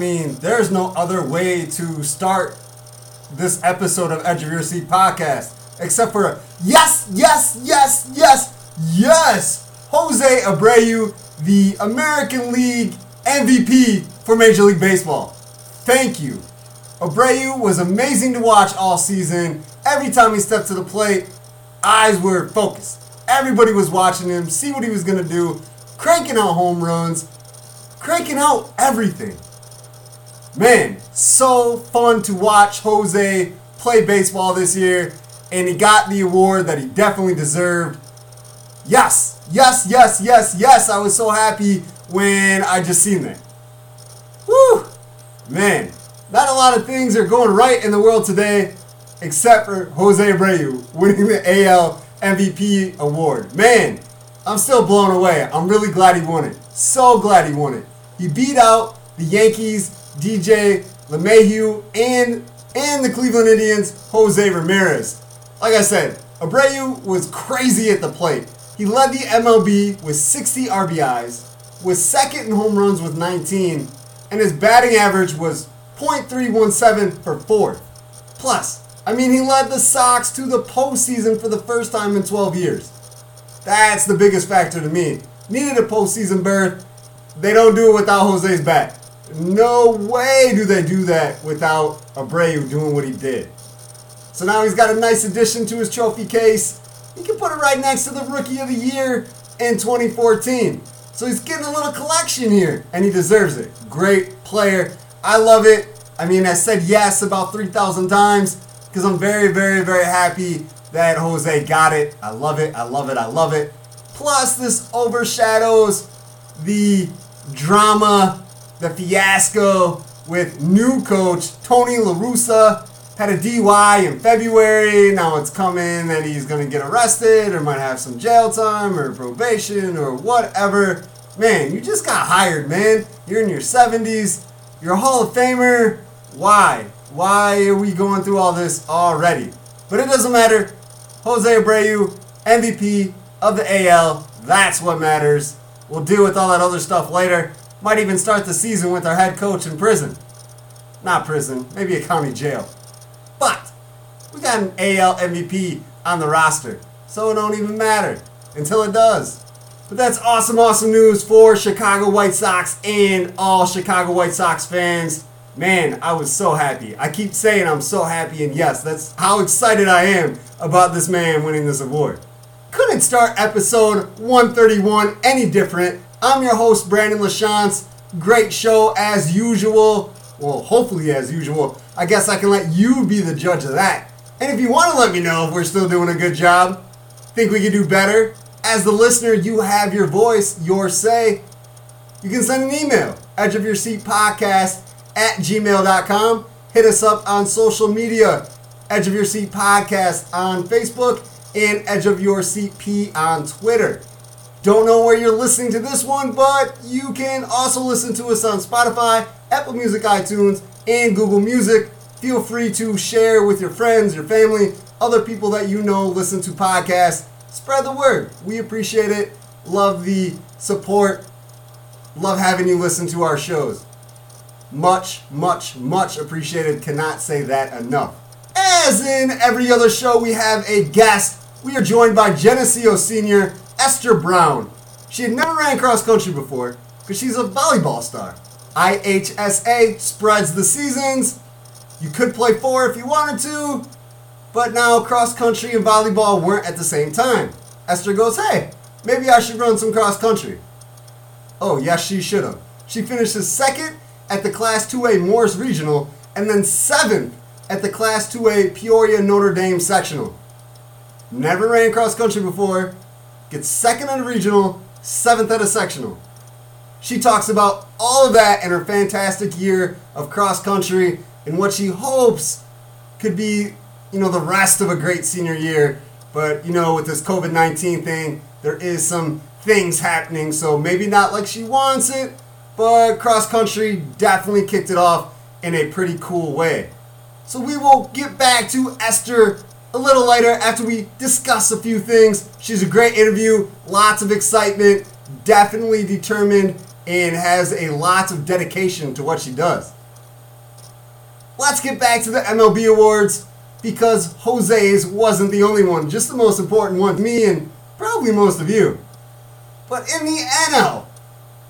mean, there's no other way to start this episode of Edge of Your Seat podcast except for yes, yes, yes, yes, yes. Jose Abreu, the American League MVP for Major League Baseball. Thank you. Abreu was amazing to watch all season. Every time he stepped to the plate, eyes were focused. Everybody was watching him, see what he was going to do, cranking out home runs, cranking out everything. Man, so fun to watch Jose play baseball this year, and he got the award that he definitely deserved. Yes, yes, yes, yes, yes. I was so happy when I just seen that. Woo! Man, not a lot of things are going right in the world today, except for Jose Abreu winning the AL MVP award. Man, I'm still blown away. I'm really glad he won it. So glad he won it. He beat out the Yankees, DJ LeMahieu, and and the Cleveland Indians, Jose Ramirez. Like I said, Abreu was crazy at the plate. He led the MLB with 60 RBIs, was second in home runs with 19, and his batting average was .317 for fourth. Plus, I mean, he led the Sox to the postseason for the first time in 12 years. That's the biggest factor to me. Needed a postseason berth. They don't do it without Jose's bat. No way do they do that without Abreu doing what he did. So now he's got a nice addition to his trophy case. He can put it right next to the Rookie of the Year in 2014. So he's getting a little collection here, and he deserves it. Great player. I love it. I mean, I said yes about 3,000 times because I'm very, very, very happy that Jose got it. I love it. I love it. I love it. Plus, this overshadows the drama, the fiasco with new coach Tony La Russa. Had a DUI in February. Now it's coming that he's going to get arrested or might have some jail time or probation or whatever. Man, you just got hired, man. You're in your 70s. You're a Hall of Famer. Why? Why are we going through all this already? But it doesn't matter. Jose Abreu, MVP of the AL. That's what matters. We'll deal with all that other stuff later. Might even start the season with our head coach in prison. Not prison, maybe a county jail. But we got an AL MVP on the roster, so it don't even matter until it does. But that's awesome, awesome news for Chicago White Sox and all Chicago White Sox fans. Man, I was so happy. I keep saying I'm so happy, and yes, that's how excited I am about this man winning this award. Couldn't start episode 131 any different. I'm your host, Brandon LaChance. Great show as usual. Well, hopefully as usual. I guess I can let you be the judge of that. And if you want to let me know if we're still doing a good job, think we could do better, as the listener, you have your voice, your say. You can send an email, edge of your seat podcast at gmail.com. Hit us up on social media, Edge of Your Seat Podcast on Facebook and Edge of Your Seat P on Twitter. Don't know where you're listening to this one, but you can also listen to us on Spotify, Apple Music, iTunes, and Google Music. Feel free to share with your friends, your family, other people that you know listen to podcasts. Spread the word. We appreciate it. Love the support. Love having you listen to our shows. Much, much, much appreciated. Cannot say that enough. As in every other show, we have a guest. We are joined by Geneseo senior Esther Brown. She had never ran cross country before because she's a volleyball star. IHSA spreads the seasons. You could play four if you wanted to, but now cross country and volleyball weren't at the same time. Esther goes, hey, maybe I should run some cross country. Oh, yes, she should have. She finishes second at the Class 2A Morris Regional and then seventh at the Class 2A Peoria Notre Dame Sectional. Never ran cross country before, gets second at a regional, seventh at a sectional. She talks about all of that and her fantastic year of cross country and what she hopes could be, you know, the rest of a great senior year. But, you know, with this COVID 19 thing, there is some things happening, so maybe not like she wants it, but cross country definitely kicked it off in a pretty cool way. So we will get back to Esther a little later after we discuss a few things. She's a great interview, lots of excitement, definitely determined and has a lot of dedication to what she does. Let's get back to the MLB awards because Jose's wasn't the only one, just the most important one me and probably most of you. But in the NL,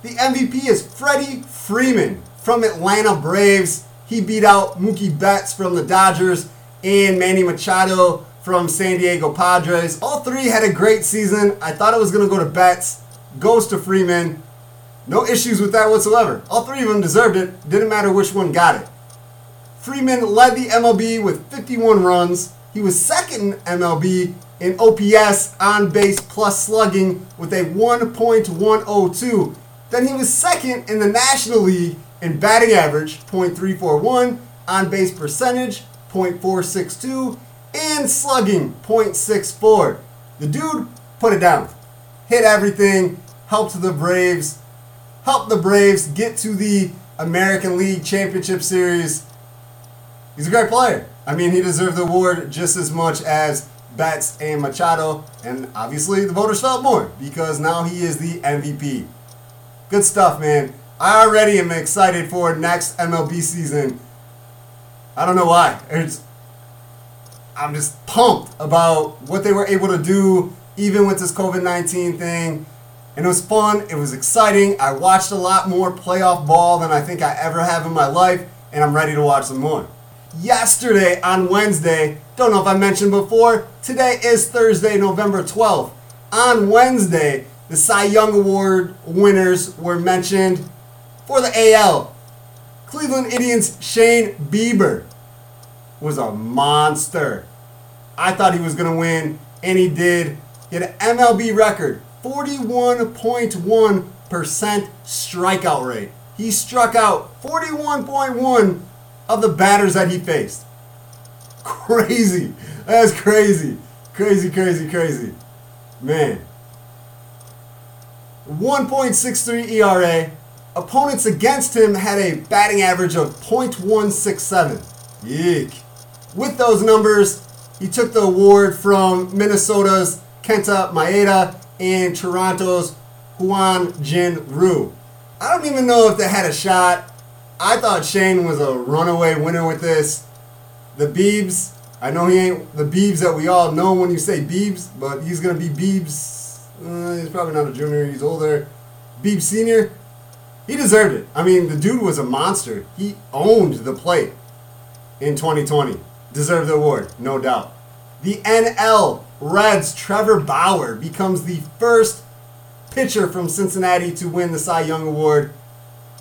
the MVP is Freddie Freeman from Atlanta Braves. He beat out Mookie Betts from the Dodgers and Manny Machado from San Diego Padres. All three had a great season. I thought it was going to go to Betts. Goes to Freeman. No issues with that whatsoever. All three of them deserved it. Didn't matter which one got it. Freeman led the MLB with 51 runs. He was second in MLB in OPS on base plus slugging with a 1.102. Then he was second in the National League in batting average, .341, on base percentage, .462, and slugging, .64. The dude put it down. Hit everything, helped the Braves, helped the Braves get to the American League Championship Series he's a great player. I mean, he deserved the award just as much as Betts and Machado, and obviously the voters felt more because now he is the MVP. Good stuff, man. I already am excited for next MLB season. I don't know why. It's I'm just pumped about what they were able to do even with this COVID-19 thing. And it was fun. It was exciting. I watched a lot more playoff ball than I think I ever have in my life, and I'm ready to watch some more yesterday on Wednesday. Don't know if I mentioned before. Today is Thursday, November 12th. On Wednesday, the Cy Young Award winners were mentioned for the AL. Cleveland Indians' Shane Bieber was a monster. I thought he was going to win, and he did. He had an MLB record 41.1% strikeout rate. He struck out 41.1 of the batters that he faced. Crazy. That's crazy. Crazy, crazy, crazy. Man. 1.63 ERA. Opponents against him had a batting average of .167. Yeek. With those numbers, he took the award from Minnesota's Kenta Maeda and Toronto's Hyun Jin Ryu. I don't even know if they had a shot I thought Shane was a runaway winner with this. The Beebs, I know he ain't the Beebs that we all know when you say Beebs, but he's gonna be Beebs. Uh, he's probably not a junior. He's older. Beebs senior. He deserved it. I mean, the dude was a monster. He owned the plate in 2020. Deserved the award, no doubt. The NL Reds Trevor Bauer becomes the first pitcher from Cincinnati to win the Cy Young Award.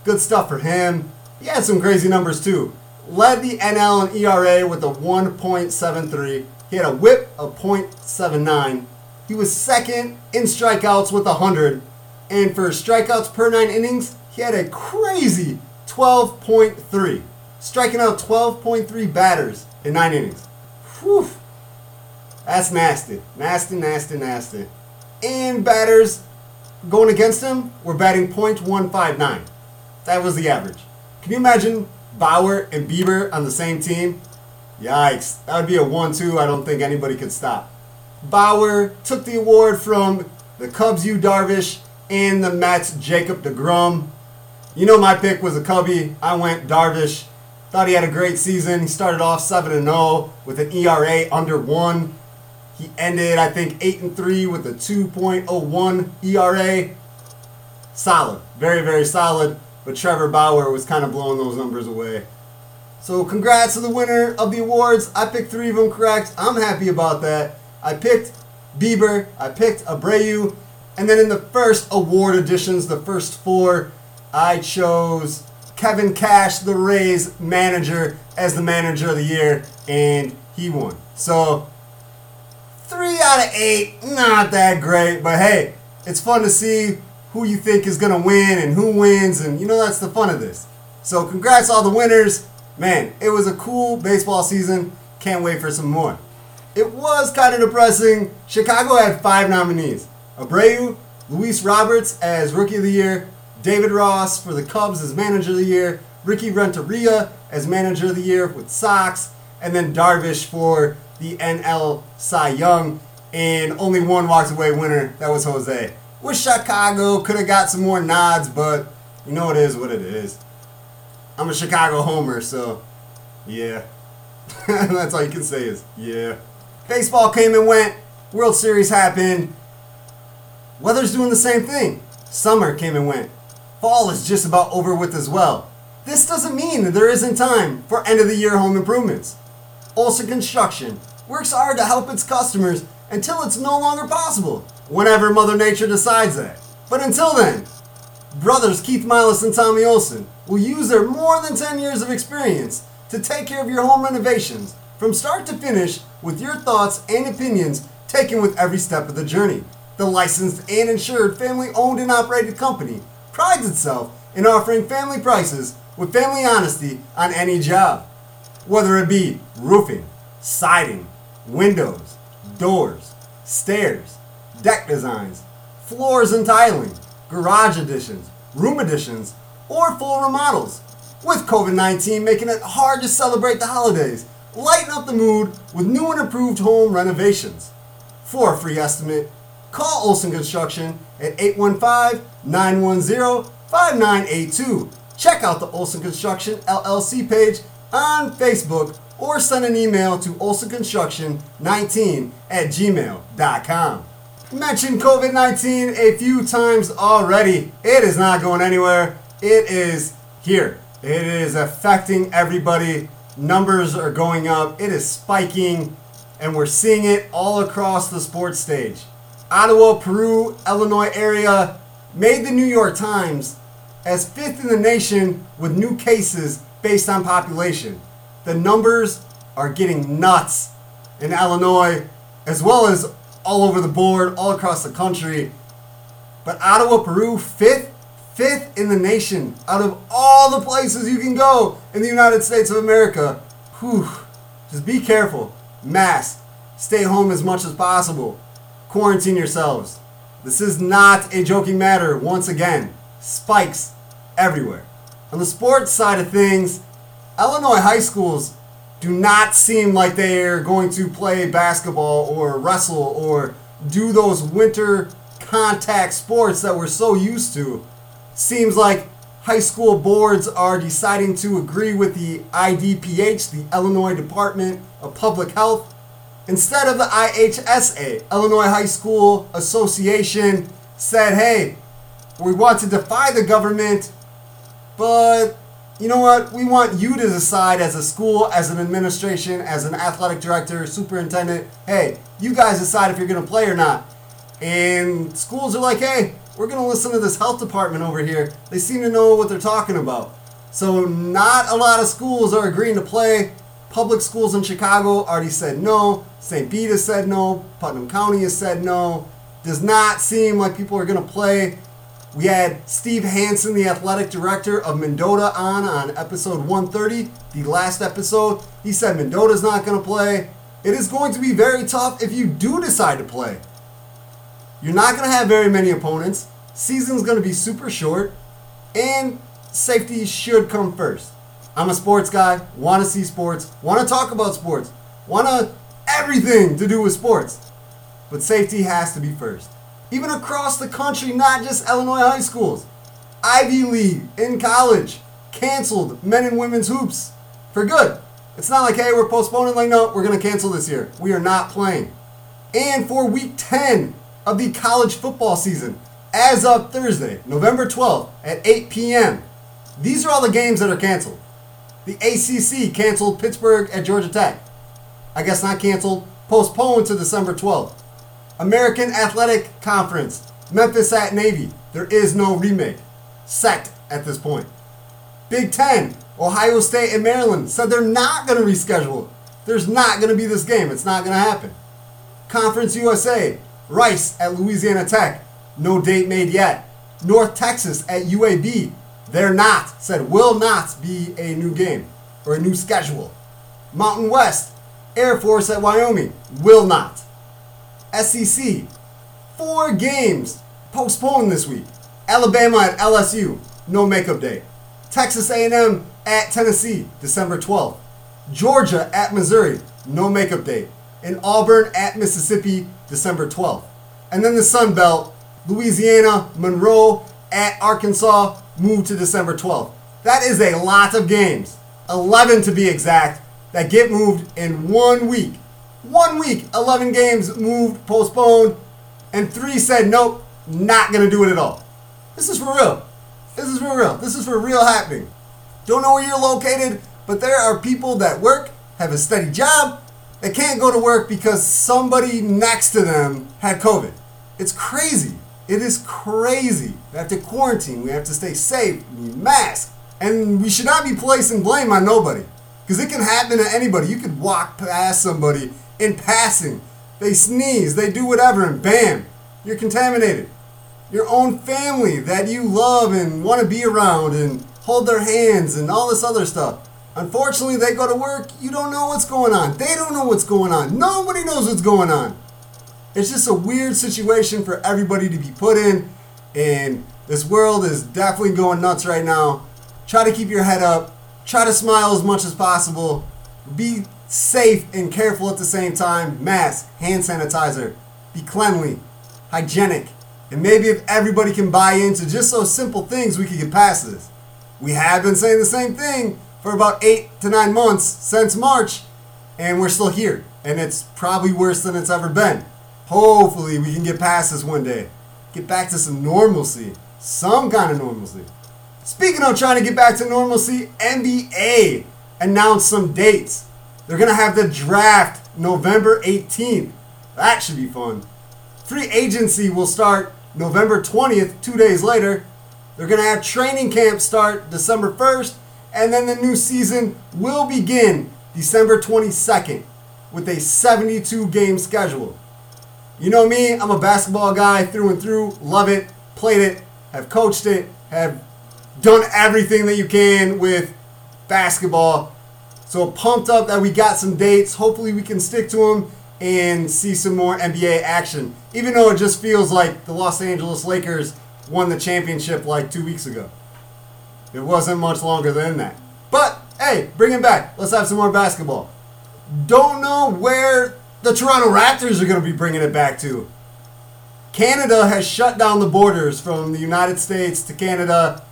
Good stuff for him. He had some crazy numbers too. Led the NL in ERA with a 1.73. He had a whip of .79. He was second in strikeouts with 100. And for strikeouts per nine innings, he had a crazy 12.3. Striking out 12.3 batters in nine innings. Whew. That's nasty. Nasty, nasty, nasty. And batters going against him were batting .159. That was the average. Can you imagine Bauer and Bieber on the same team? Yikes. That would be a 1 2 I don't think anybody could stop. Bauer took the award from the Cubs, Yu Darvish, and the Mets, Jacob DeGrom. You know my pick was a Cubby. I went Darvish. Thought he had a great season. He started off 7 0 with an ERA under 1. He ended, I think, 8 and 3 with a 2.01 ERA. Solid. Very, very solid. But Trevor Bauer was kind of blowing those numbers away. So congrats to the winner of the awards. I picked three of them correct. I'm happy about that. I picked Bieber, I picked Abreu, and then in the first award editions, the first four, I chose Kevin Cash, the Rays manager, as the manager of the year, and he won. So three out of eight, not that great, but hey, it's fun to see who you think is going to win and who wins. And you know, that's the fun of this. So, congrats all the winners. Man, it was a cool baseball season. Can't wait for some more. It was kind of depressing. Chicago had five nominees Abreu, Luis Roberts as Rookie of the Year, David Ross for the Cubs as Manager of the Year, Ricky Renteria as Manager of the Year with Sox, and then Darvish for the NL Cy Young. And only one walks away winner. That was Jose. Wish Chicago could have got some more nods, but You know it is what it is. I'm a Chicago homer, so yeah. That's all you can say is yeah. Baseball came and went. World Series happened. Weather's doing the same thing. Summer came and went. Fall is just about over with as well. This doesn't mean that there isn't time for end of the year home improvements. Olson Construction works hard to help its customers until it's no longer possible, whenever Mother Nature decides that. But until then, brothers Keith Miles and Tommy Olson will use their more than 10 years of experience to take care of your home renovations from start to finish with your thoughts and opinions taken with every step of the journey. The licensed and insured family owned and operated company prides itself in offering family prices with family honesty on any job. Whether it be roofing, siding, windows, doors, stairs, deck designs, floors and tiling, garage additions, room additions, or full remodels. With COVID 19 making it hard to celebrate the holidays, lighten up the mood with new and improved home renovations. For a free estimate, call Olson Construction at 815 910 5982. Check out the Olson Construction LLC page on Facebook or send an email to olsonconstruction19 at gmail.com. Mentioned COVID 19 a few times already. It is not going anywhere, it is here. It is affecting everybody. Numbers are going up, it is spiking, and we're seeing it all across the sports stage. Ottawa, Peru, Illinois area made the New York Times as fifth in the nation with new cases based on population. The numbers are getting nuts in Illinois as well as all over the board, all across the country. But Ottawa, Peru, fifth, fifth in the nation out of all the places you can go in the United States of America. Whew. Just be careful. Mask. Stay home as much as possible. Quarantine yourselves. This is not a joking matter, once again. Spikes everywhere. On the sports side of things, Illinois high schools do not seem like they're going to play basketball or wrestle or do those winter contact sports that we're so used to. Seems like high school boards are deciding to agree with the IDPH, the Illinois Department of Public Health, instead of the IHSA, Illinois High School Association, said, hey, we want to defy the government, but you know what? We want you to decide as a school, as an administration, as an athletic director, superintendent. Hey, you guys decide if you're going to play or not. And schools are like, hey, we're going to listen to this health department over here. They seem to know what they're talking about. So, not a lot of schools are agreeing to play. Public schools in Chicago already said no. St. Bede has said no. Putnam County has said no. Does not seem like people are going to play. We had Steve Hansen, the athletic director of Mendota, on on episode 130, the last episode. He said Mendota's not going to play. It is going to be very tough if you do decide to play. You're not going to have very many opponents. Season's going to be super short, and safety should come first. I'm a sports guy, want to see sports, want to talk about sports, want to everything to do with sports. But safety has to be first even across the country, not just Illinois high schools. Ivy League in college canceled men and women's hoops for good. It's not like, hey, we're postponing, like, no, we're going to cancel this year. We are not playing. And for week 10 of the college football season, as of Thursday, November 12th at 8 p.m., these are all the games that are canceled. The ACC canceled Pittsburgh at Georgia Tech. I guess not canceled, postponed to December 12th. American Athletic Conference, Memphis at Navy. There is no remake. Set at this point. Big Ten, Ohio State and Maryland said they're not going to reschedule. There's not going to be this game. It's not going to happen. Conference USA, Rice at Louisiana Tech. No date made yet. North Texas at UAB. They're not, said will not be a new game or a new schedule. Mountain West, Air Force at Wyoming. Will not. SEC. Four games postponed this week. Alabama at LSU, no makeup day. Texas A&M at Tennessee, December 12th. Georgia at Missouri, no makeup date. And Auburn at Mississippi, December 12th. And then the Sun Belt, Louisiana, Monroe at Arkansas, move to December 12th. That is a lot of games. 11 to be exact, that get moved in one week. One week, 11 games moved, postponed, and three said, nope, not going to do it at all. This is for real. This is for real. This is for real happening. Don't know where you're located, but there are people that work, have a steady job, that can't go to work because somebody next to them had COVID. It's crazy. It is crazy. We have to quarantine. We have to stay safe. We masks. And we should not be placing blame on nobody. Because it can happen to anybody. You could walk past somebody in passing. They sneeze, they do whatever, and bam, you're contaminated. Your own family that you love and want to be around and hold their hands and all this other stuff. Unfortunately, they go to work, you don't know what's going on. They don't know what's going on. Nobody knows what's going on. It's just a weird situation for everybody to be put in, and this world is definitely going nuts right now. Try to keep your head up, try to smile as much as possible, be safe and careful at the same time. Mask, hand sanitizer, be cleanly, hygienic. And maybe if everybody can buy into just those simple things, we could get past this. We have been saying the same thing for about eight to nine months since March, and we're still here. And it's probably worse than it's ever been. Hopefully, we can get past this one day. Get back to some normalcy. Some kind of normalcy. Speaking of trying to get back to normalcy, NBA announced some dates. They're going to have the draft November 18th. That should be fun. Free agency will start November 20th, two days later. They're going to have training camp start December 1st, and then the new season will begin December 22nd with a 72 game schedule. You know me, I'm a basketball guy through and through, love it, played it, have coached it, have done everything that you can with basketball. So pumped up that we got some dates. Hopefully we can stick to them and see some more NBA action. Even though it just feels like the Los Angeles Lakers won the championship like two weeks ago. It wasn't much longer than that. But hey, bring it back. Let's have some more basketball. Don't know where the Toronto Raptors are going to be bringing it back to. Canada has shut down the borders from the United States to Canada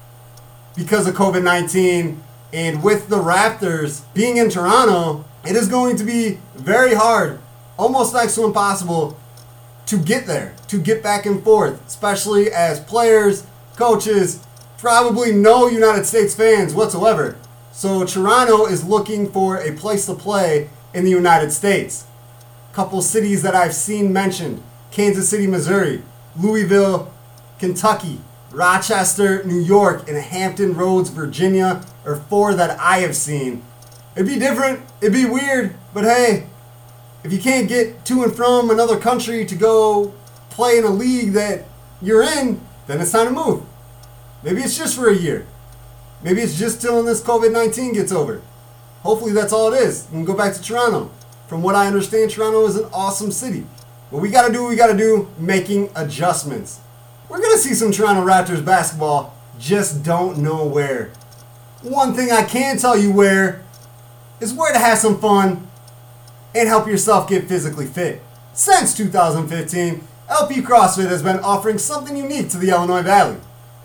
because of COVID 19. And with the Raptors being in Toronto, it is going to be very hard, almost next to impossible, to get there, to get back and forth, especially as players, coaches, probably no United States fans whatsoever. So Toronto is looking for a place to play in the United States. Couple cities that I've seen mentioned Kansas City, Missouri, Louisville, Kentucky, Rochester, New York, and Hampton Roads, Virginia are four that I have seen. It'd be different, it'd be weird, but hey, if you can't get to and from another country to go play in a league that you're in, then it's time to move. Maybe it's just for a year. Maybe it's just till this COVID 19 gets over. Hopefully that's all it is. And go back to Toronto. From what I understand, Toronto is an awesome city. What we gotta do, we gotta do, making adjustments. We're gonna see some Toronto Raptors basketball, just don't know where. One thing I can tell you where is where to have some fun and help yourself get physically fit. Since 2015, LP CrossFit has been offering something unique to the Illinois Valley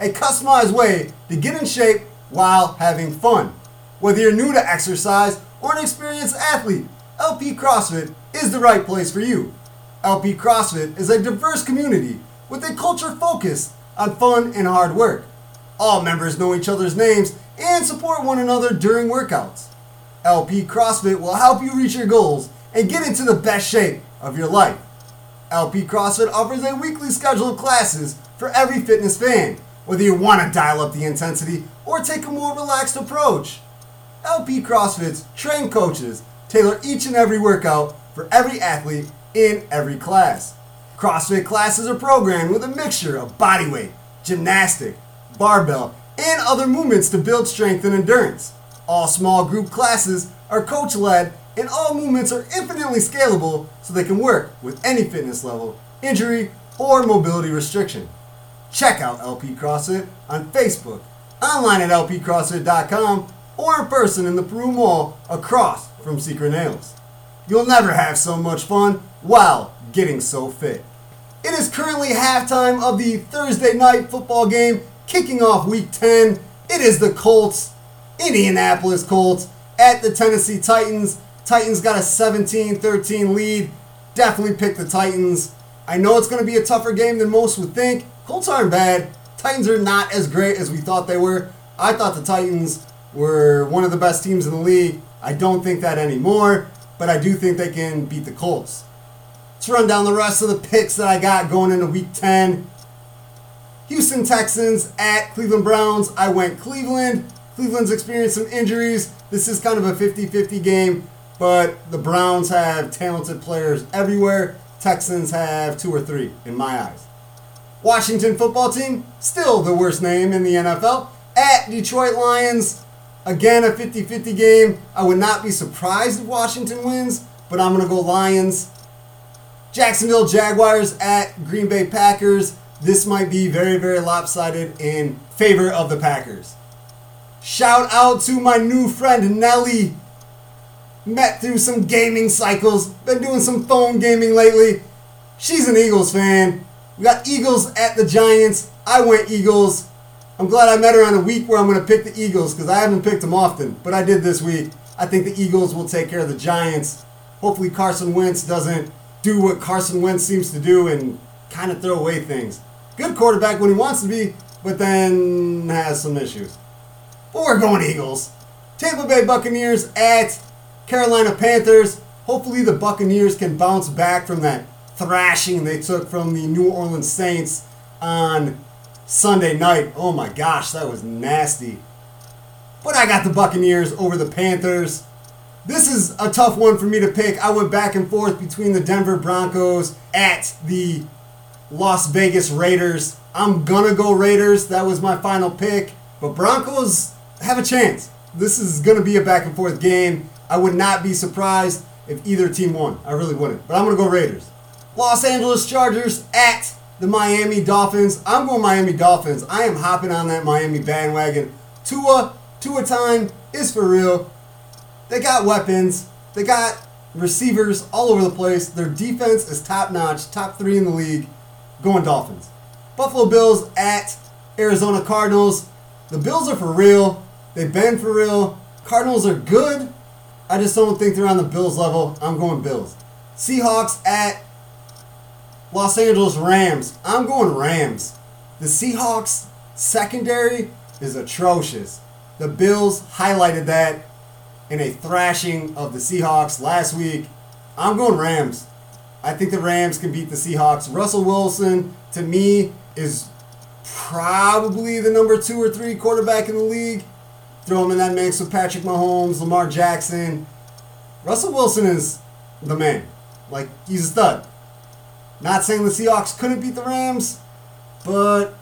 a customized way to get in shape while having fun. Whether you're new to exercise or an experienced athlete, LP CrossFit is the right place for you. LP CrossFit is a diverse community with a culture focused on fun and hard work. All members know each other's names and support one another during workouts. LP CrossFit will help you reach your goals and get into the best shape of your life. LP CrossFit offers a weekly schedule of classes for every fitness fan, whether you want to dial up the intensity or take a more relaxed approach. LP CrossFit's trained coaches tailor each and every workout for every athlete in every class. CrossFit classes are programmed with a mixture of bodyweight, gymnastic, barbell, and other movements to build strength and endurance. All small group classes are coach led and all movements are infinitely scalable so they can work with any fitness level, injury, or mobility restriction. Check out LP CrossFit on Facebook, online at lpcrossfit.com, or in person in the Peru Mall across from Secret Nails. You'll never have so much fun while getting so fit. It is currently halftime of the Thursday night football game kicking off week 10. It is the Colts, Indianapolis Colts, at the Tennessee Titans. Titans got a 17 13 lead. Definitely pick the Titans. I know it's going to be a tougher game than most would think. Colts aren't bad. Titans are not as great as we thought they were. I thought the Titans were one of the best teams in the league. I don't think that anymore, but I do think they can beat the Colts. Let's run down the rest of the picks that I got going into week 10. Houston Texans at Cleveland Browns. I went Cleveland. Cleveland's experienced some injuries. This is kind of a 50 50 game, but the Browns have talented players everywhere. Texans have two or three, in my eyes. Washington football team, still the worst name in the NFL. At Detroit Lions, again a 50 50 game. I would not be surprised if Washington wins, but I'm going to go Lions. Jacksonville Jaguars at Green Bay Packers. This might be very, very lopsided in favor of the Packers. Shout out to my new friend Nelly. Met through some gaming cycles. Been doing some phone gaming lately. She's an Eagles fan. We got Eagles at the Giants. I went Eagles. I'm glad I met her on a week where I'm going to pick the Eagles because I haven't picked them often, but I did this week. I think the Eagles will take care of the Giants. Hopefully, Carson Wentz doesn't do what Carson Wentz seems to do and kind of throw away things. Good quarterback when he wants to be, but then has some issues. But we're going Eagles. Tampa Bay Buccaneers at Carolina Panthers. Hopefully, the Buccaneers can bounce back from that thrashing they took from the New Orleans Saints on Sunday night. Oh my gosh, that was nasty. But I got the Buccaneers over the Panthers. This is a tough one for me to pick. I went back and forth between the Denver Broncos at the Las Vegas Raiders. I'm gonna go Raiders. That was my final pick. But Broncos have a chance. This is gonna be a back and forth game. I would not be surprised if either team won. I really wouldn't. But I'm gonna go Raiders. Los Angeles Chargers at the Miami Dolphins. I'm going Miami Dolphins. I am hopping on that Miami bandwagon. Tua, Tua time is for real. They got weapons. They got receivers all over the place. Their defense is top notch, top three in the league. Going Dolphins. Buffalo Bills at Arizona Cardinals. The Bills are for real. They've been for real. Cardinals are good. I just don't think they're on the Bills level. I'm going Bills. Seahawks at Los Angeles Rams. I'm going Rams. The Seahawks secondary is atrocious. The Bills highlighted that in a thrashing of the Seahawks last week. I'm going Rams. I think the Rams can beat the Seahawks. Russell Wilson, to me, is probably the number two or three quarterback in the league. Throw him in that mix with Patrick Mahomes, Lamar Jackson. Russell Wilson is the man. Like, he's a stud. Not saying the Seahawks couldn't beat the Rams, but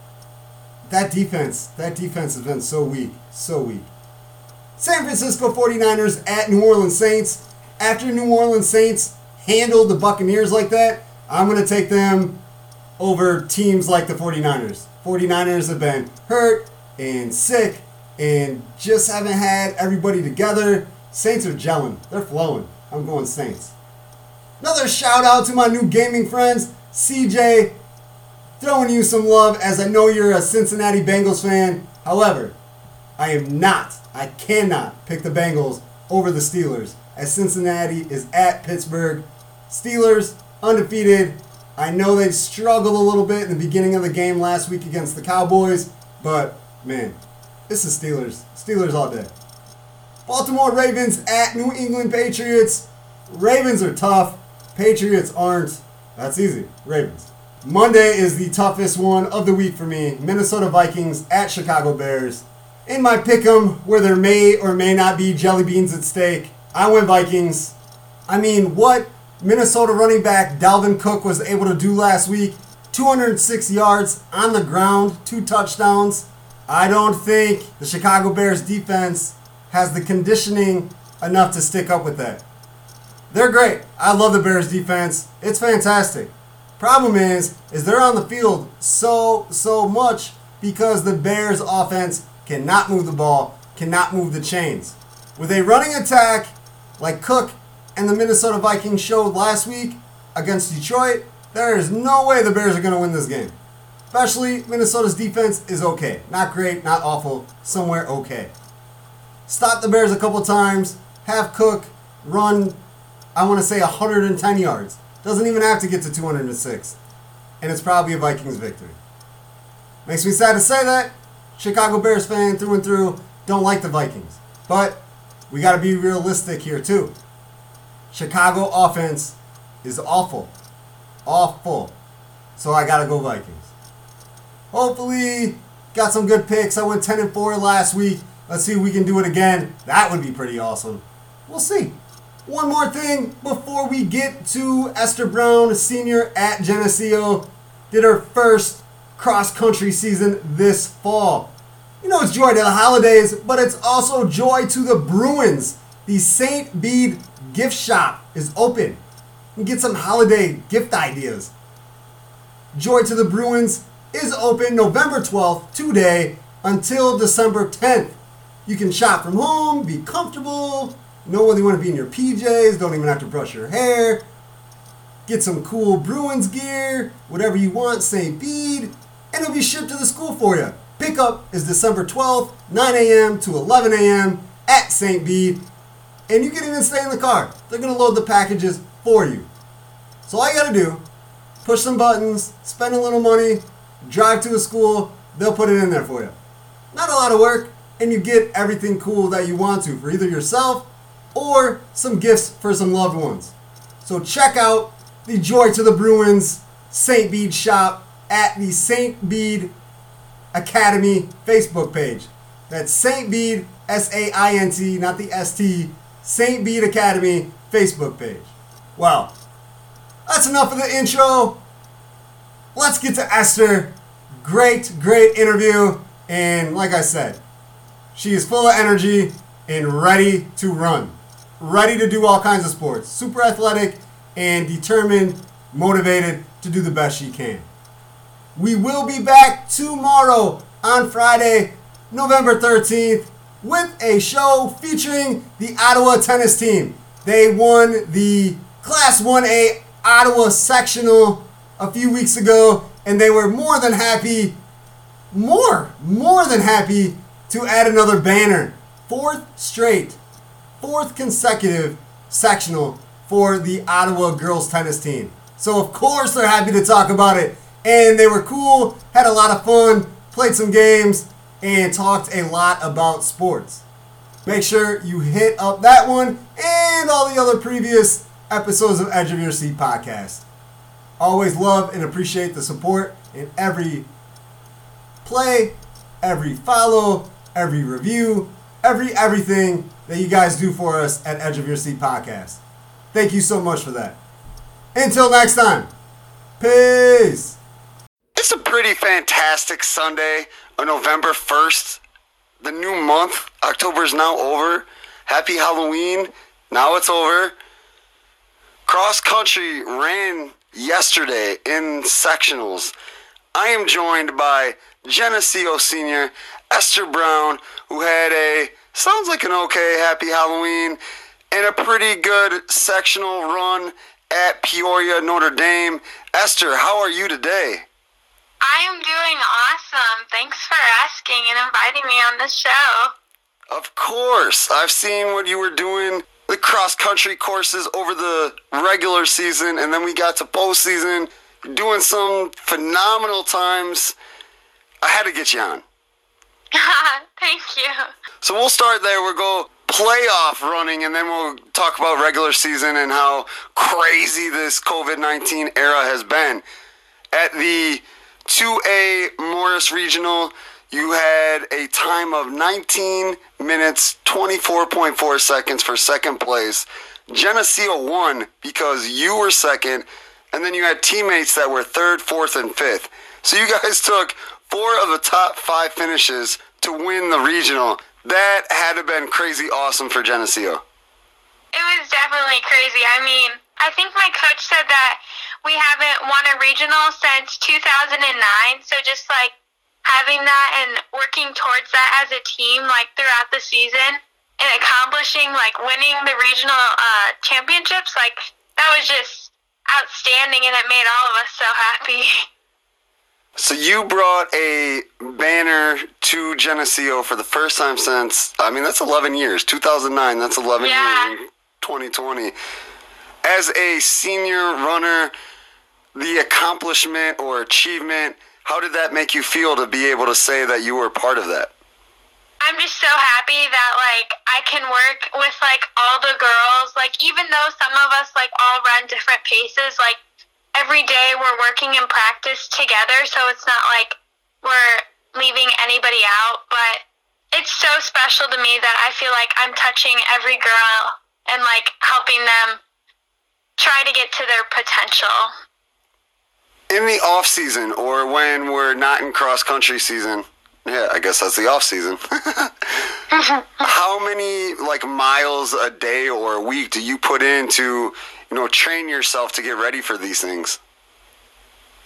that defense, that defense has been so weak, so weak. San Francisco 49ers at New Orleans Saints. After New Orleans Saints handled the Buccaneers like that, I'm going to take them over teams like the 49ers. 49ers have been hurt and sick and just haven't had everybody together. Saints are gelling. They're flowing. I'm going Saints. Another shout out to my new gaming friends, CJ. Throwing you some love as I know you're a Cincinnati Bengals fan. However, I am not I cannot pick the Bengals over the Steelers as Cincinnati is at Pittsburgh. Steelers undefeated. I know they struggled a little bit in the beginning of the game last week against the Cowboys, but man, this is Steelers. Steelers all day. Baltimore Ravens at New England Patriots. Ravens are tough. Patriots aren't. That's easy. Ravens. Monday is the toughest one of the week for me. Minnesota Vikings at Chicago Bears in my pick'em where there may or may not be jelly beans at stake, I went Vikings. I mean, what Minnesota running back Dalvin Cook was able to do last week 206 yards on the ground, two touchdowns. I don't think the Chicago Bears defense has the conditioning enough to stick up with that. They're great. I love the Bears defense. It's fantastic. Problem is, is they're on the field so so much because the Bears offense cannot move the ball, cannot move the chains. With a running attack like Cook and the Minnesota Vikings showed last week against Detroit, there is no way the Bears are going to win this game. Especially Minnesota's defense is okay. Not great, not awful, somewhere okay. Stop the Bears a couple times, have Cook run, I want to say 110 yards. Doesn't even have to get to 206. And it's probably a Vikings victory. Makes me sad to say that. Chicago Bears fan through and through, don't like the Vikings. But we got to be realistic here too. Chicago offense is awful. Awful. So I got to go Vikings. Hopefully, got some good picks. I went 10 and 4 last week. Let's see if we can do it again. That would be pretty awesome. We'll see. One more thing before we get to Esther Brown, senior at Geneseo, did her first cross country season this fall. You know, it's joy to the holidays, but it's also joy to the Bruins. The St. Bede gift shop is open. You get some holiday gift ideas. Joy to the Bruins is open November 12th, today, until December 10th. You can shop from home, be comfortable, know whether you want to be in your PJs, don't even have to brush your hair. Get some cool Bruins gear, whatever you want, St. Bede, and it'll be shipped to the school for you. Pickup is December 12th, 9 a.m. to 11 a.m. at St. Bede, and you can even stay in the car. They're going to load the packages for you. So all you got to do, push some buttons, spend a little money, drive to a school, they'll put it in there for you. Not a lot of work, and you get everything cool that you want to for either yourself or some gifts for some loved ones. So check out the Joy to the Bruins St. Bede shop at the St. Bede Academy Facebook page. That's St. Bede, S A I N T, not the S T, St. Bede Academy Facebook page. Well, that's enough of the intro. Let's get to Esther. Great, great interview. And like I said, she is full of energy and ready to run ready to do all kinds of sports, super athletic, and determined, motivated to do the best she can. We will be back tomorrow on Friday, November 13th, with a show featuring the Ottawa tennis team. They won the Class 1A Ottawa sectional a few weeks ago, and they were more than happy, more, more than happy to add another banner. Fourth straight fourth consecutive sectional for the Ottawa girls tennis team. So, of course, they're happy to talk about it. And they were cool, had a lot of fun, played some games, and talked a lot about sports. Make sure you hit up that one and all the other previous episodes of Edge of Your Seat podcast. Always love and appreciate the support in every play, every follow, every review, every everything that you guys do for us at Edge of Your Seat Podcast. Thank you so much for that. Until next time, peace. It's a pretty fantastic Sunday on November 1st. The new month, October is now over. Happy Halloween. Now it's over. Cross country ran yesterday in sectionals. I am joined by Geneseo Senior Esther Brown, who had a sounds like an okay happy Halloween and a pretty good sectional run at Peoria, Notre Dame. Esther, how are you today? I am doing awesome. Thanks for asking and inviting me on this show. Of course. I've seen what you were doing, the cross country courses over the regular season, and then we got to postseason, doing some phenomenal times. I had to get you on. Thank you. So we'll start there. We'll go playoff running, and then we'll talk about regular season and how crazy this COVID 19 era has been. At the 2A Morris Regional, you had a time of 19 minutes, 24.4 seconds for second place. Geneseo won because you were second, and then you had teammates that were third, fourth, and fifth. So you guys took four of the top five finishes to win the regional. That had to have been crazy awesome for Geneseo. It was definitely crazy. I mean, I think my coach said that we haven't won a regional since 2009. So just like having that and working towards that as a team, like throughout the season and accomplishing like winning the regional uh, championships, like that was just outstanding and it made all of us so happy. So you brought a banner to Geneseo for the first time since I mean that's 11 years. 2009. That's 11 Yeah. years. 2020. As a senior runner, the accomplishment or achievement, how did that make you feel to be able to say that you were part of that? I'm just so happy that like I can work with like all the girls. Like even though some of us like all run different paces, like every day we're working in practice together, so it's not like we're leaving anybody out, but it's so special to me that I feel like I'm touching every girl and like helping them try to get to their potential. In the off season or when we're not in cross country season, yeah, I guess that's the off season. How many like miles a day or a week do you put in to, you know, train yourself to get ready for these things?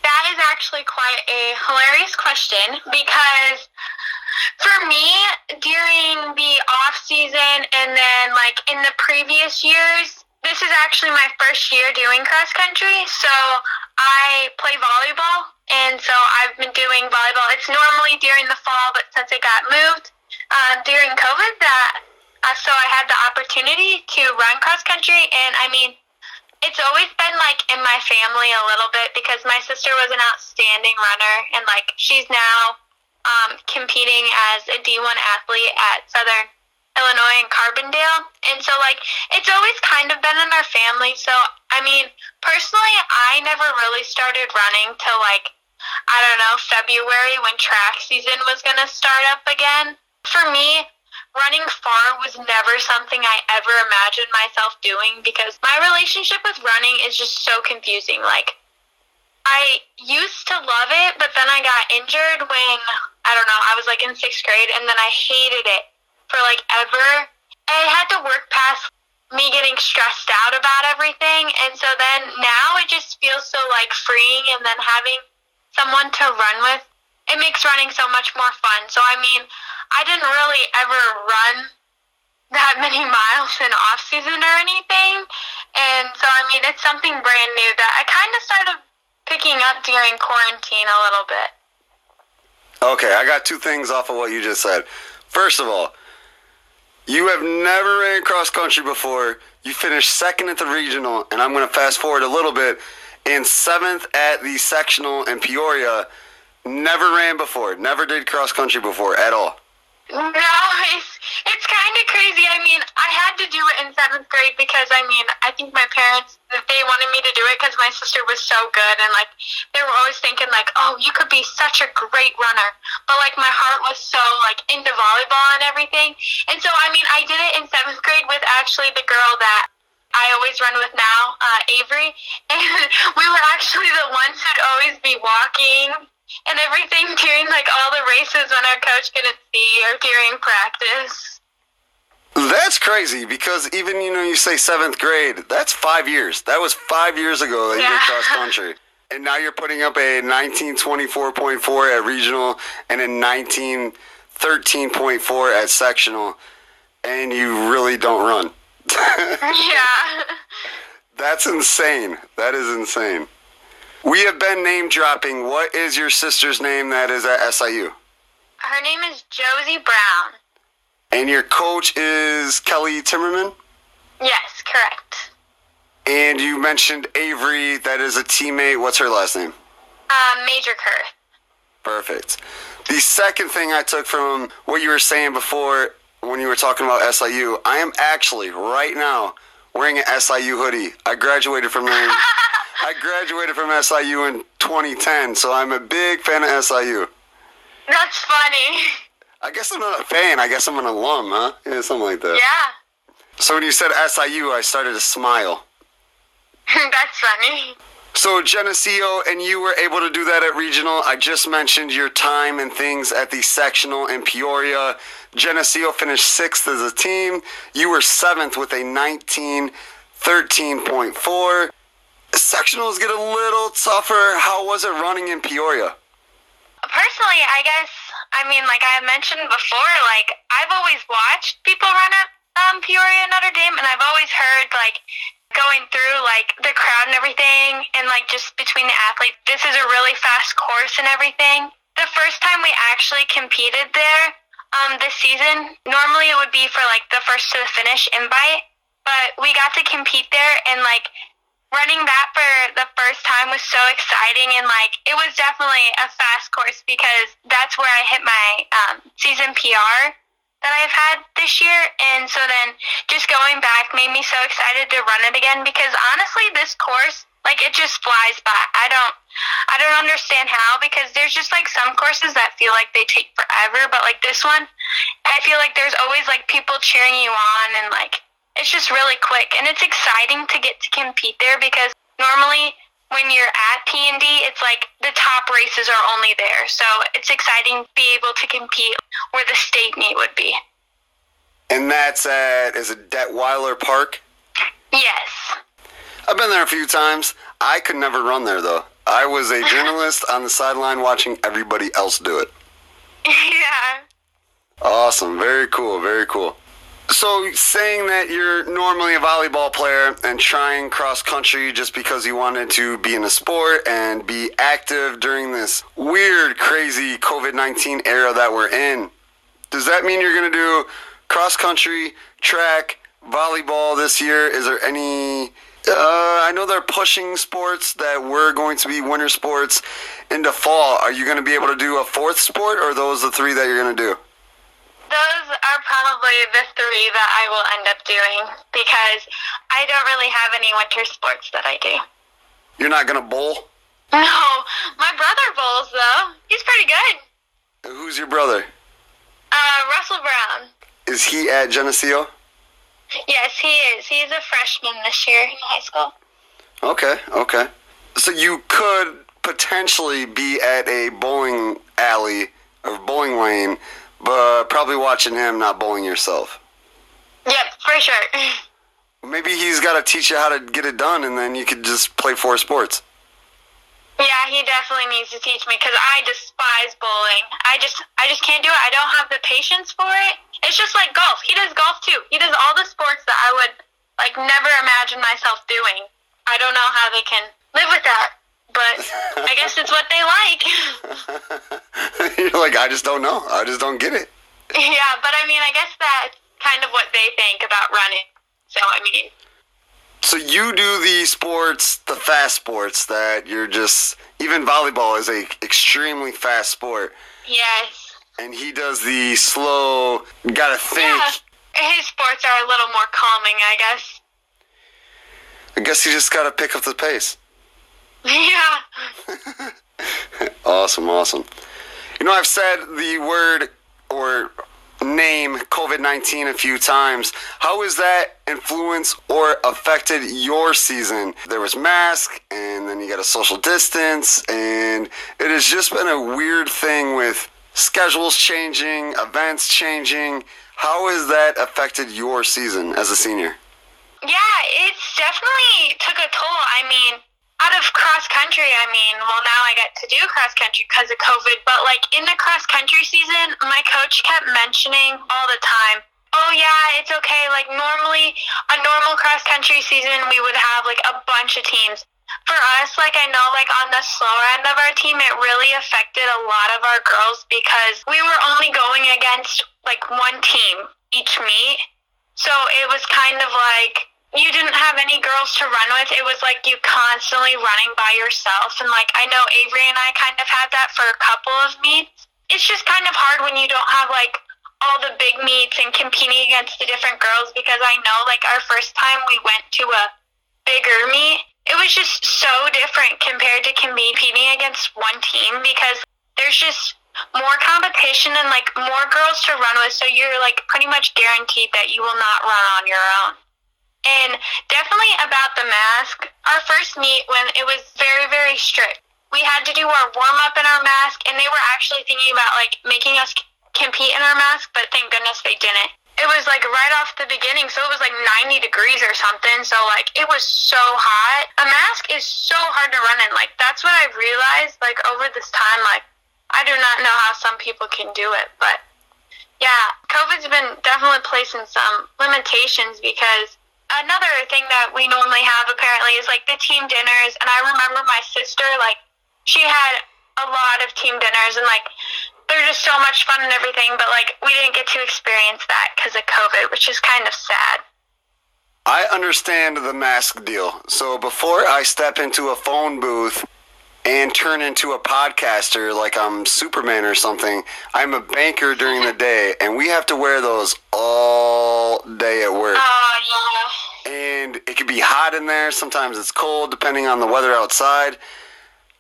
That is actually quite a hilarious question because for me, during the off season and then like in the previous years, this is actually my first year doing cross country. So I play volleyball and so I've been doing volleyball. It's normally during the fall, but since it got moved uh, during COVID, that uh, so I had the opportunity to run cross country, and I mean, it's always been like in my family a little bit because my sister was an outstanding runner, and like she's now um, competing as a D1 athlete at Southern Illinois and Carbondale, and so like it's always kind of been in our family. So I mean, personally, I never really started running till like I don't know February when track season was gonna start up again. For me, running far was never something I ever imagined myself doing because my relationship with running is just so confusing. Like, I used to love it, but then I got injured when, I don't know, I was like in sixth grade, and then I hated it for like ever. I had to work past me getting stressed out about everything, and so then now it just feels so like freeing, and then having someone to run with, it makes running so much more fun. So, I mean, I didn't really ever run that many miles in off season or anything. And so I mean it's something brand new that I kind of started picking up during quarantine a little bit. Okay, I got two things off of what you just said. First of all, you have never ran cross country before. You finished second at the regional, and I'm going to fast forward a little bit. In seventh at the sectional in Peoria, never ran before, never did cross country before at all. No, it's it's kind of crazy. I mean, I had to do it in seventh grade because I mean, I think my parents they wanted me to do it because my sister was so good and like they were always thinking like, oh, you could be such a great runner. But like my heart was so like into volleyball and everything, and so I mean, I did it in seventh grade with actually the girl that I always run with now, uh, Avery, and we were actually the ones who'd always be walking and everything during like all the races when our coach couldn't see or during practice. That's crazy because even you know you say seventh grade, that's five years. That was five years ago that you did cross country, and now you're putting up a 1924.4 at regional and a 1913.4 at sectional, and you really don't run. yeah. That's insane. That is insane. We have been name dropping. What is your sister's name that is at SIU? Her name is Josie Brown. And your coach is Kelly Timmerman? Yes, correct. And you mentioned Avery, that is a teammate. What's her last name? Um, Major Kurth. Perfect. The second thing I took from what you were saying before when you were talking about SIU, I am actually right now wearing an SIU hoodie. I graduated from there. I graduated from SIU in 2010, so I'm a big fan of SIU. That's funny. I guess I'm not a fan. I guess I'm an alum, huh? Yeah, something like that. Yeah. So when you said SIU, I started to smile. That's funny. So Geneseo and you were able to do that at regional. I just mentioned your time and things at the sectional in Peoria. Geneseo finished sixth as a team. You were seventh with a 1913.4. Sectionals get a little tougher. How was it running in Peoria? Personally, I guess, I mean, like I mentioned before, like I've always watched people run at um, Peoria Notre Dame, and I've always heard like going through like the crowd and everything and like just between the athletes. This is a really fast course and everything. The first time we actually competed there um, this season, normally it would be for like the first to the finish invite, but we got to compete there and like running that for the first time was so exciting and like it was definitely a fast course because that's where I hit my um, season PR that I've had this year. And so then just going back made me so excited to run it again because honestly, this course, like it just flies by. I don't, I don't understand how because there's just like some courses that feel like they take forever, but like this one, I feel like there's always like people cheering you on and like it's just really quick and it's exciting to get to compete there because normally when you're at P&D, it's like the top races are only there. So it's exciting to be able to compete where the state meet would be. And that's at, is it Detweiler Park? Yes. I've been there a few times. I could never run there though. I was a journalist on the sideline watching everybody else do it. yeah. Awesome. Very cool. Very cool. So, saying that you're normally a volleyball player and trying cross country just because you wanted to be in a sport and be active during this weird, crazy COVID 19 era that we're in, does that mean you're going to do cross country, track, volleyball this year? Is there any. Uh, I know they're pushing sports that were going to be winter sports into fall. Are you going to be able to do a fourth sport, or are those the three that you're going to do? Those are probably the three that I will end up doing because I don't really have any winter sports that I do. You're not gonna bowl? No, my brother bowls though. He's pretty good. Who's your brother? Uh, Russell Brown. Is he at Geneseo? Yes, he is. He's a freshman this year in high school. Okay, okay. So you could potentially be at a bowling alley or bowling lane but probably watching him, not bowling yourself. Yep, for sure. Maybe he's got to teach you how to get it done, and then you could just play four sports. Yeah, he definitely needs to teach me because I despise bowling. I just, I just can't do it. I don't have the patience for it. It's just like golf. He does golf too. He does all the sports that I would like never imagine myself doing. I don't know how they can live with that but I guess it's what they like. You're like, I just don't know. I just don't get it. Yeah, but I mean, I guess that's kind of what they think about running. So, I mean. So you do the sports, the fast sports that you're just even volleyball is a extremely fast sport. Yes. And he does the slow, gotta think. Yeah. His sports are a little more calming, I guess. I guess you just gotta pick up the pace. Yeah. awesome, awesome. You know, I've said the word or name COVID 19 a few times. How has that influenced or affected your season? There was mask, and then you got a social distance, and it has just been a weird thing with schedules changing, events changing. How has that affected your season as a senior? Yeah, it's definitely took a toll. I mean, out of cross country, I mean, well, now I get to do cross country because of COVID, but like in the cross country season, my coach kept mentioning all the time, oh, yeah, it's okay. Like, normally, a normal cross country season, we would have like a bunch of teams. For us, like, I know, like, on the slower end of our team, it really affected a lot of our girls because we were only going against like one team each meet. So it was kind of like, you didn't have any girls to run with. It was like you constantly running by yourself. And like I know Avery and I kind of had that for a couple of meets. It's just kind of hard when you don't have like all the big meets and competing against the different girls because I know like our first time we went to a bigger meet, it was just so different compared to competing against one team because there's just more competition and like more girls to run with so you're like pretty much guaranteed that you will not run on your own. And definitely about the mask, our first meet when it was very, very strict. We had to do our warm up in our mask, and they were actually thinking about like making us compete in our mask, but thank goodness they didn't. It was like right off the beginning, so it was like 90 degrees or something. So like it was so hot. A mask is so hard to run in. Like that's what I realized like over this time. Like I do not know how some people can do it, but yeah, COVID's been definitely placing some limitations because another thing that we normally have apparently is like the team dinners. And I remember my sister, like, she had a lot of team dinners and like they're just so much fun and everything, but like we didn't get to experience that because of COVID, which is kind of sad. I understand the mask deal. So before I step into a phone booth and turn into a podcaster like I'm Superman or something, I'm a banker during the day, and we have to wear those all day at work. Oh yeah. And it could be hot in there. Sometimes it's cold, depending on the weather outside.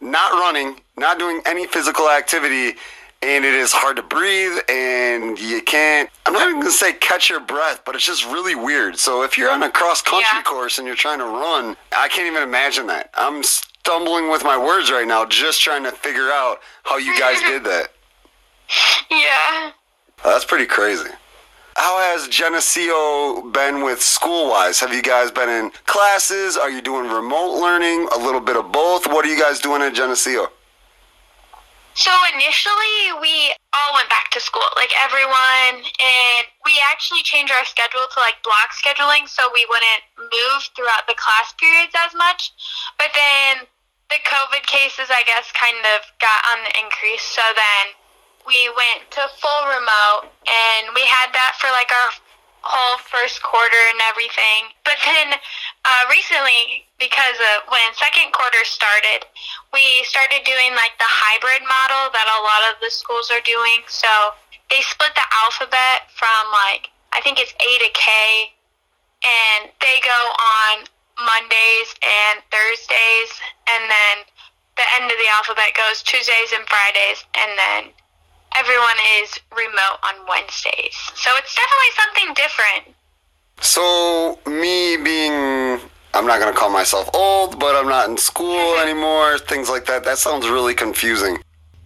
Not running, not doing any physical activity, and it is hard to breathe and you can't i'm not even going to say catch your breath but it's just really weird so if you're on a cross country Yeah. course and you're trying to run i can't even imagine that i'm stumbling with my words right now just trying to figure out how you guys did that Yeah. Oh, that's pretty crazy how has Geneseo been with school wise? Have you guys been in classes? Are you doing remote learning? A little bit of both? What are you guys doing at Geneseo? So initially, we all went back to school, like everyone, and we actually changed our schedule to like block scheduling so we wouldn't move throughout the class periods as much. But then the COVID cases, I guess, kind of got on the increase. So then we went to full remote, and we had that for like our whole first quarter and everything. But then uh, recently, because of when second quarter started, we started doing like the hybrid model that a lot of the schools are doing. So they split the alphabet from like I think it's A to K, and they go on Mondays and Thursdays, and then the end of the alphabet goes Tuesdays and Fridays, and then everyone is remote on Wednesdays. So it's definitely something different. So, me being, I'm not going to call myself old, but I'm not in school anymore, things like that, that sounds really confusing.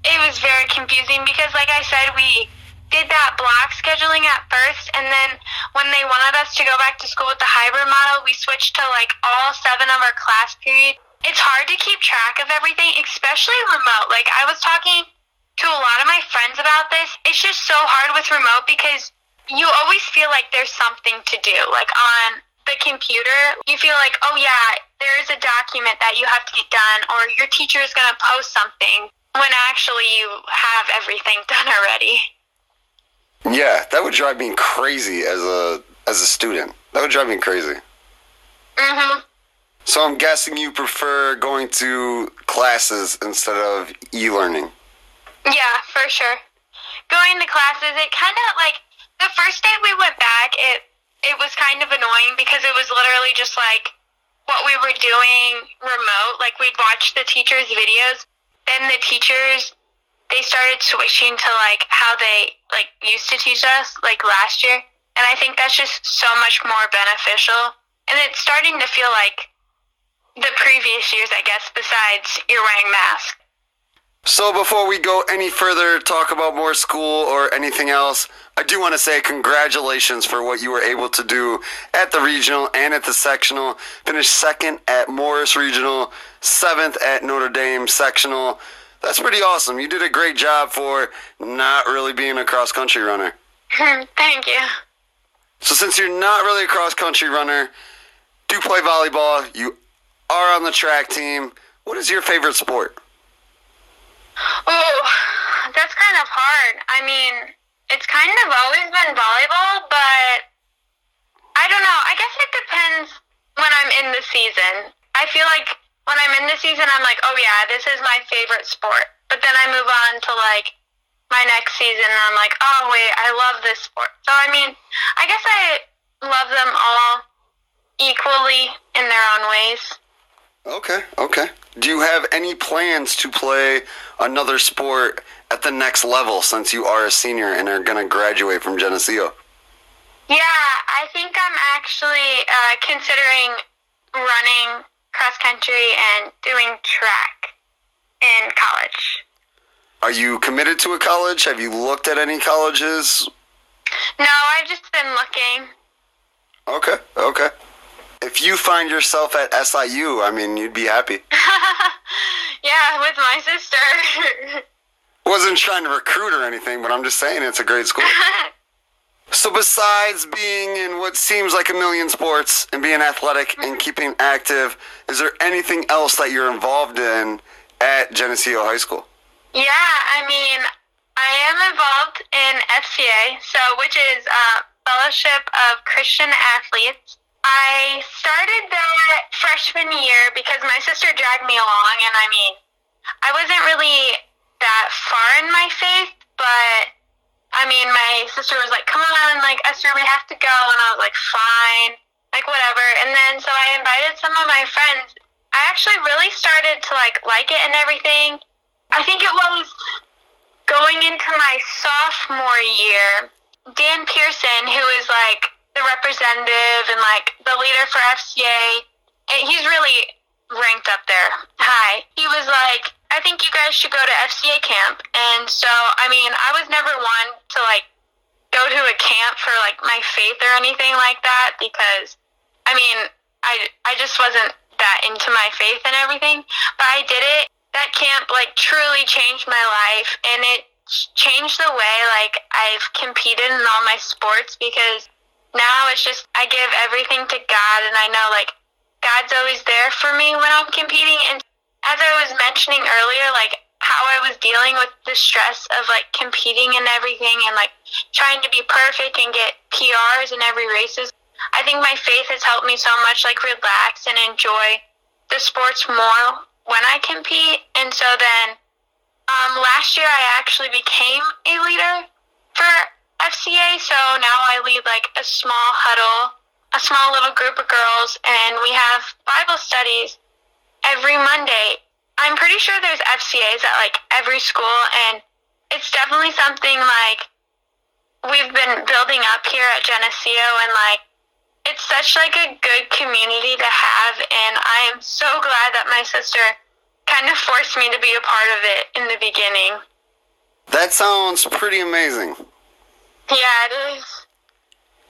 It was very confusing because, like I said, we did that block scheduling at first, and then when they wanted us to go back to school with the hybrid model, we switched to like all seven of our class periods. It's hard to keep track of everything, especially remote. Like, I was talking to a lot of my friends about this. It's just so hard with remote because you always feel like there's something to do. Like on the computer, you feel like, oh yeah, there is a document that you have to get done, or your teacher is going to post something when actually you have everything done already. Yeah, that would drive me crazy as a as a student. That would drive me crazy. Mhm. So I'm guessing you prefer going to classes instead of e-learning. Yeah, for sure. Going to classes, it kind of like the first day we went back, it it was kind of annoying because it was literally just like what we were doing remote. Like we'd watch the teachers' videos, then the teachers they started switching to like how they like used to teach us like last year, and I think that's just so much more beneficial. And it's starting to feel like the previous years, I guess. Besides, you're wearing masks. So before we go any further, talk about more school or anything else, I do want to say congratulations for what you were able to do at the regional and at the sectional. Finished second at Morris Regional, seventh at Notre Dame sectional. That's pretty awesome. You did a great job for not really being a cross country runner. Thank you. So since you're not really a cross country runner, do play volleyball. You are on the track team. What is your favorite sport? Oh, that's kind of hard. I mean, it's kind of always been volleyball, but I don't know. I guess it depends when I'm in the season. I feel like when I'm in the season, I'm like, oh yeah, this is my favorite sport. But then I move on to like my next season, and I'm like, oh wait, I love this sport. So I mean, I guess I love them all equally in their own ways. Okay, okay. Do you have any plans to play another sport at the next level since you are a senior and are going to graduate from Geneseo? Yeah, I think I'm actually uh, considering running cross country and doing track in college. Are you committed to a college? Have you looked at any colleges? No, I've just been looking. Okay, okay. If you find yourself at SIU, I mean, you'd be happy. yeah, with my sister. Wasn't trying to recruit or anything, but I'm just saying it's a great school. So besides being in what seems like a million sports and being athletic and keeping active, is there anything else that you're involved in at Geneseo High School? Yeah, I mean, I am involved in FCA, so which is uh, Fellowship of Christian Athletes. I started that freshman year because my sister dragged me along, and I mean, I wasn't really that far in my faith, but I mean, my sister was like, "Come on, like Esther, we have to go," and I was like, "Fine, like whatever." And then so I invited some of my friends. I actually really started to like like it and everything. I think it was going into my sophomore year. Dan Pearson, who is like the representative and like the leader for FCA, and he's really ranked up there high. He was like, I think you guys should go to FCA camp. And so, I mean, I was never one to like go to a camp for like my faith or anything like that because, I mean, I, I just wasn't that into my faith and everything. But I did it. That camp like truly changed my life and it changed the way like I've competed in all my sports because now it's just I give everything to God and I know like God's always there for me when I'm competing and as I was mentioning earlier, like how I was dealing with the stress of like competing and everything and like trying to be perfect and get PRs in every races. I think my faith has helped me so much like relax and enjoy the sports more when I compete. And so then um, last year I actually became a leader for FCA. So now I lead like a small huddle, a small little group of girls, and we have Bible studies every Monday. I'm pretty sure there's FCAs at like every school, and it's definitely something like we've been building up here at Geneseo, and like it's such like a good community to have, and I am so glad that my sister kind of forced me to be a part of it in the beginning. That sounds pretty amazing. Yeah, it is.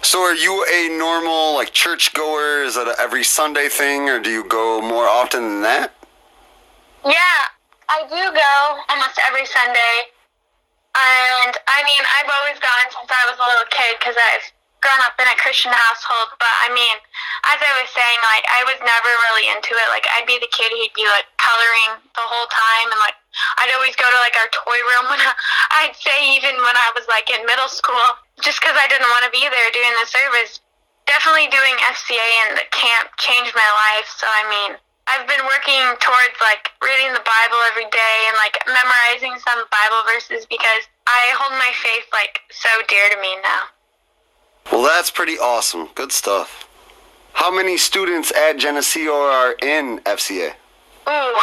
So are you a normal like church goer? Is a every Sunday thing or do you go more often than that? Yeah, I do go almost every Sunday. And I mean, I've always gone since I was a little kid because I've grown up in a Christian household. But I mean, as I was saying, like, I was never really into it. Like, I'd be the kid who'd be like coloring the whole time. And like, I'd always go to like our toy room when I, I'd say, even when I was like in middle school, just because I didn't want to be there doing the service. Definitely doing FCA and the camp changed my life. So, I mean, I've been working towards like reading the Bible every day and like memorizing some Bible verses because I hold my faith like so dear to me now. Well, that's pretty awesome. Good stuff. How many students at Geneseo are in FCA? Ooh,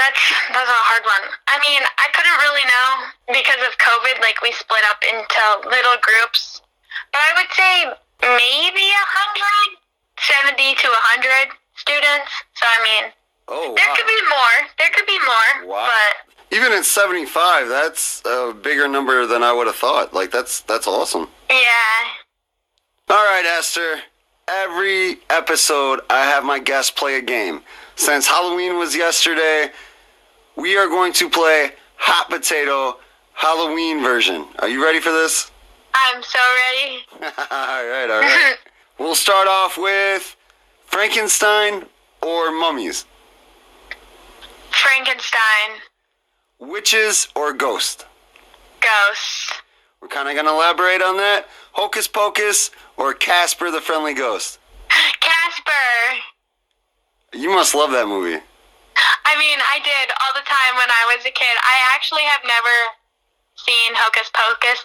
that's that's a hard one. I mean, I couldn't really know because of COVID. Like we split up into little groups, but I would say maybe a hundred, seventy to a hundred students. So I mean, Oh, there could be more. There could be more, Wow. but Even at 75, that's a bigger number than I would have thought. Like that's that's awesome. yeah. All right, Esther. Every episode, I have my guests play a game. Since Halloween was yesterday, we are going to play Hot Potato Halloween version. Are you ready for this? I'm so ready. all right, all right. we'll start off with Frankenstein or mummies, Frankenstein, witches or ghost. ghost, We're kind of going to elaborate on that. Hocus Pocus or Casper the Friendly Ghost. Casper. You must love that movie. I mean, I did all the time when I was a kid. I actually have never seen Hocus Pocus.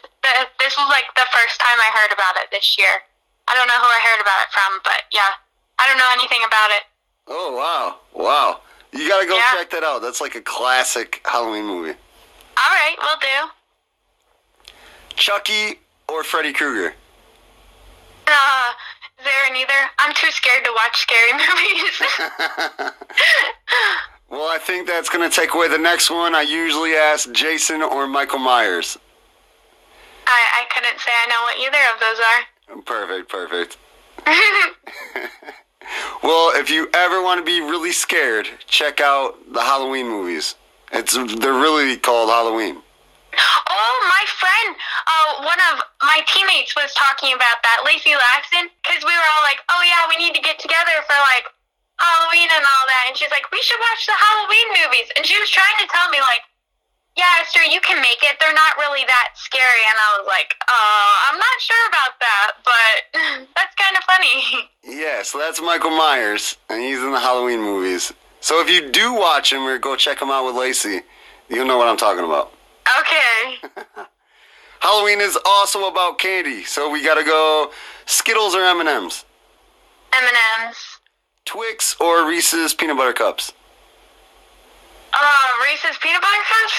This was like the first time I heard about it this year. I don't know who I heard about it from, but yeah, I don't know anything about it. Oh wow, wow! You gotta go Yeah. check that out. That's like a classic Halloween movie. All right, we'll do. Chucky or Freddy Krueger? Uh, there neither? I'm too scared to watch scary movies. Well, I think that's gonna take away the next one. I usually ask Jason or Michael Myers. I, I couldn't say I know what either of those are. Perfect, perfect. Well, if you ever want to be really scared, check out the Halloween movies. It's they're really called Halloween. Oh, my friend, uh, one of my teammates was talking about that, Lacey Laxton, because we were all like, oh yeah, we need to get together for like Halloween and all that. And she's like, we should watch the Halloween movies. And she was trying to tell me like, yeah, Esther, you can make it. They're not really that scary. And I was like, oh, I'm not sure about that, but that's kind of funny. Yeah, so that's Michael Myers, and he's in the Halloween movies. So if you do watch him or go check him out with Lacey, you'll know what I'm talking about. Okay. Halloween is also about candy, so we gotta go Skittles or M&M's, M&M's. Twix or Reese's peanut butter cups, Uh, Reese's peanut butter cups?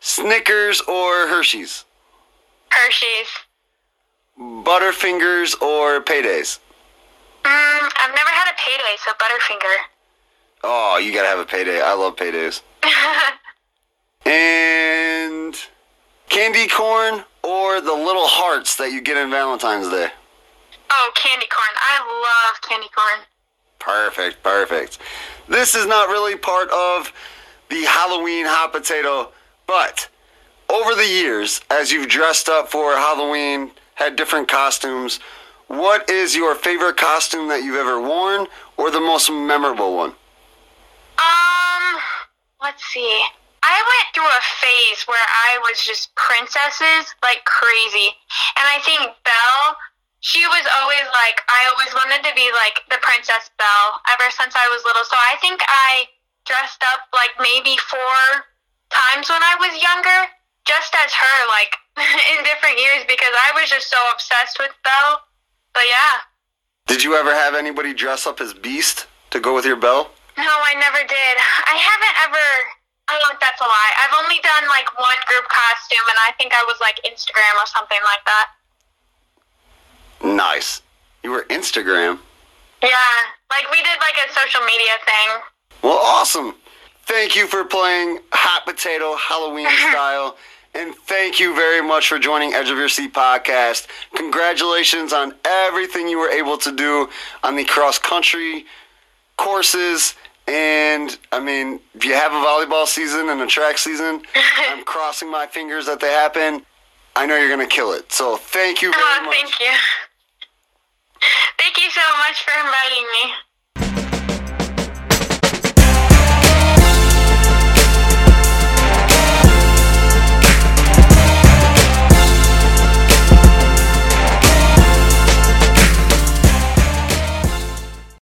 Snickers or Hershey's, Hershey's. Butterfingers or Paydays. Mm, I've never had a payday, so Butterfinger. Oh, you gotta have a payday. I love paydays. And candy corn or the little hearts that you get in Valentine's Day. oh, candy corn. I love candy corn. Perfect, perfect. This is not really part of the Halloween hot potato, but over the years, as you've dressed up for Halloween, had different costumes, what is your favorite costume that you've ever worn or the most memorable one? Um, let's see. I went through a phase where I was just princesses like crazy. And I think Belle, she was always like, I always wanted to be like the Princess Belle ever since I was little. So I think I dressed up like maybe four times when I was younger, just as her, like in different years, because I was just so obsessed with Belle. But yeah. Did you ever have anybody dress up as Beast to go with your Belle? No, I never did. I haven't ever. Oh, that's a lie. I've only done like one group costume, and I think I was like Instagram or something like that. Nice. You were Instagram. Yeah, like we did like a social media thing. Well, awesome. Thank you for playing Hot Potato Halloween style. And thank you very much for joining Edge of Your Seat podcast. Congratulations on everything you were able to do on the cross country courses. And I mean, if you have a volleyball season and a track season, I'm crossing my fingers that they happen. I know you're going to kill it. So thank you very Oh, much. thank you. Thank you so much for inviting me.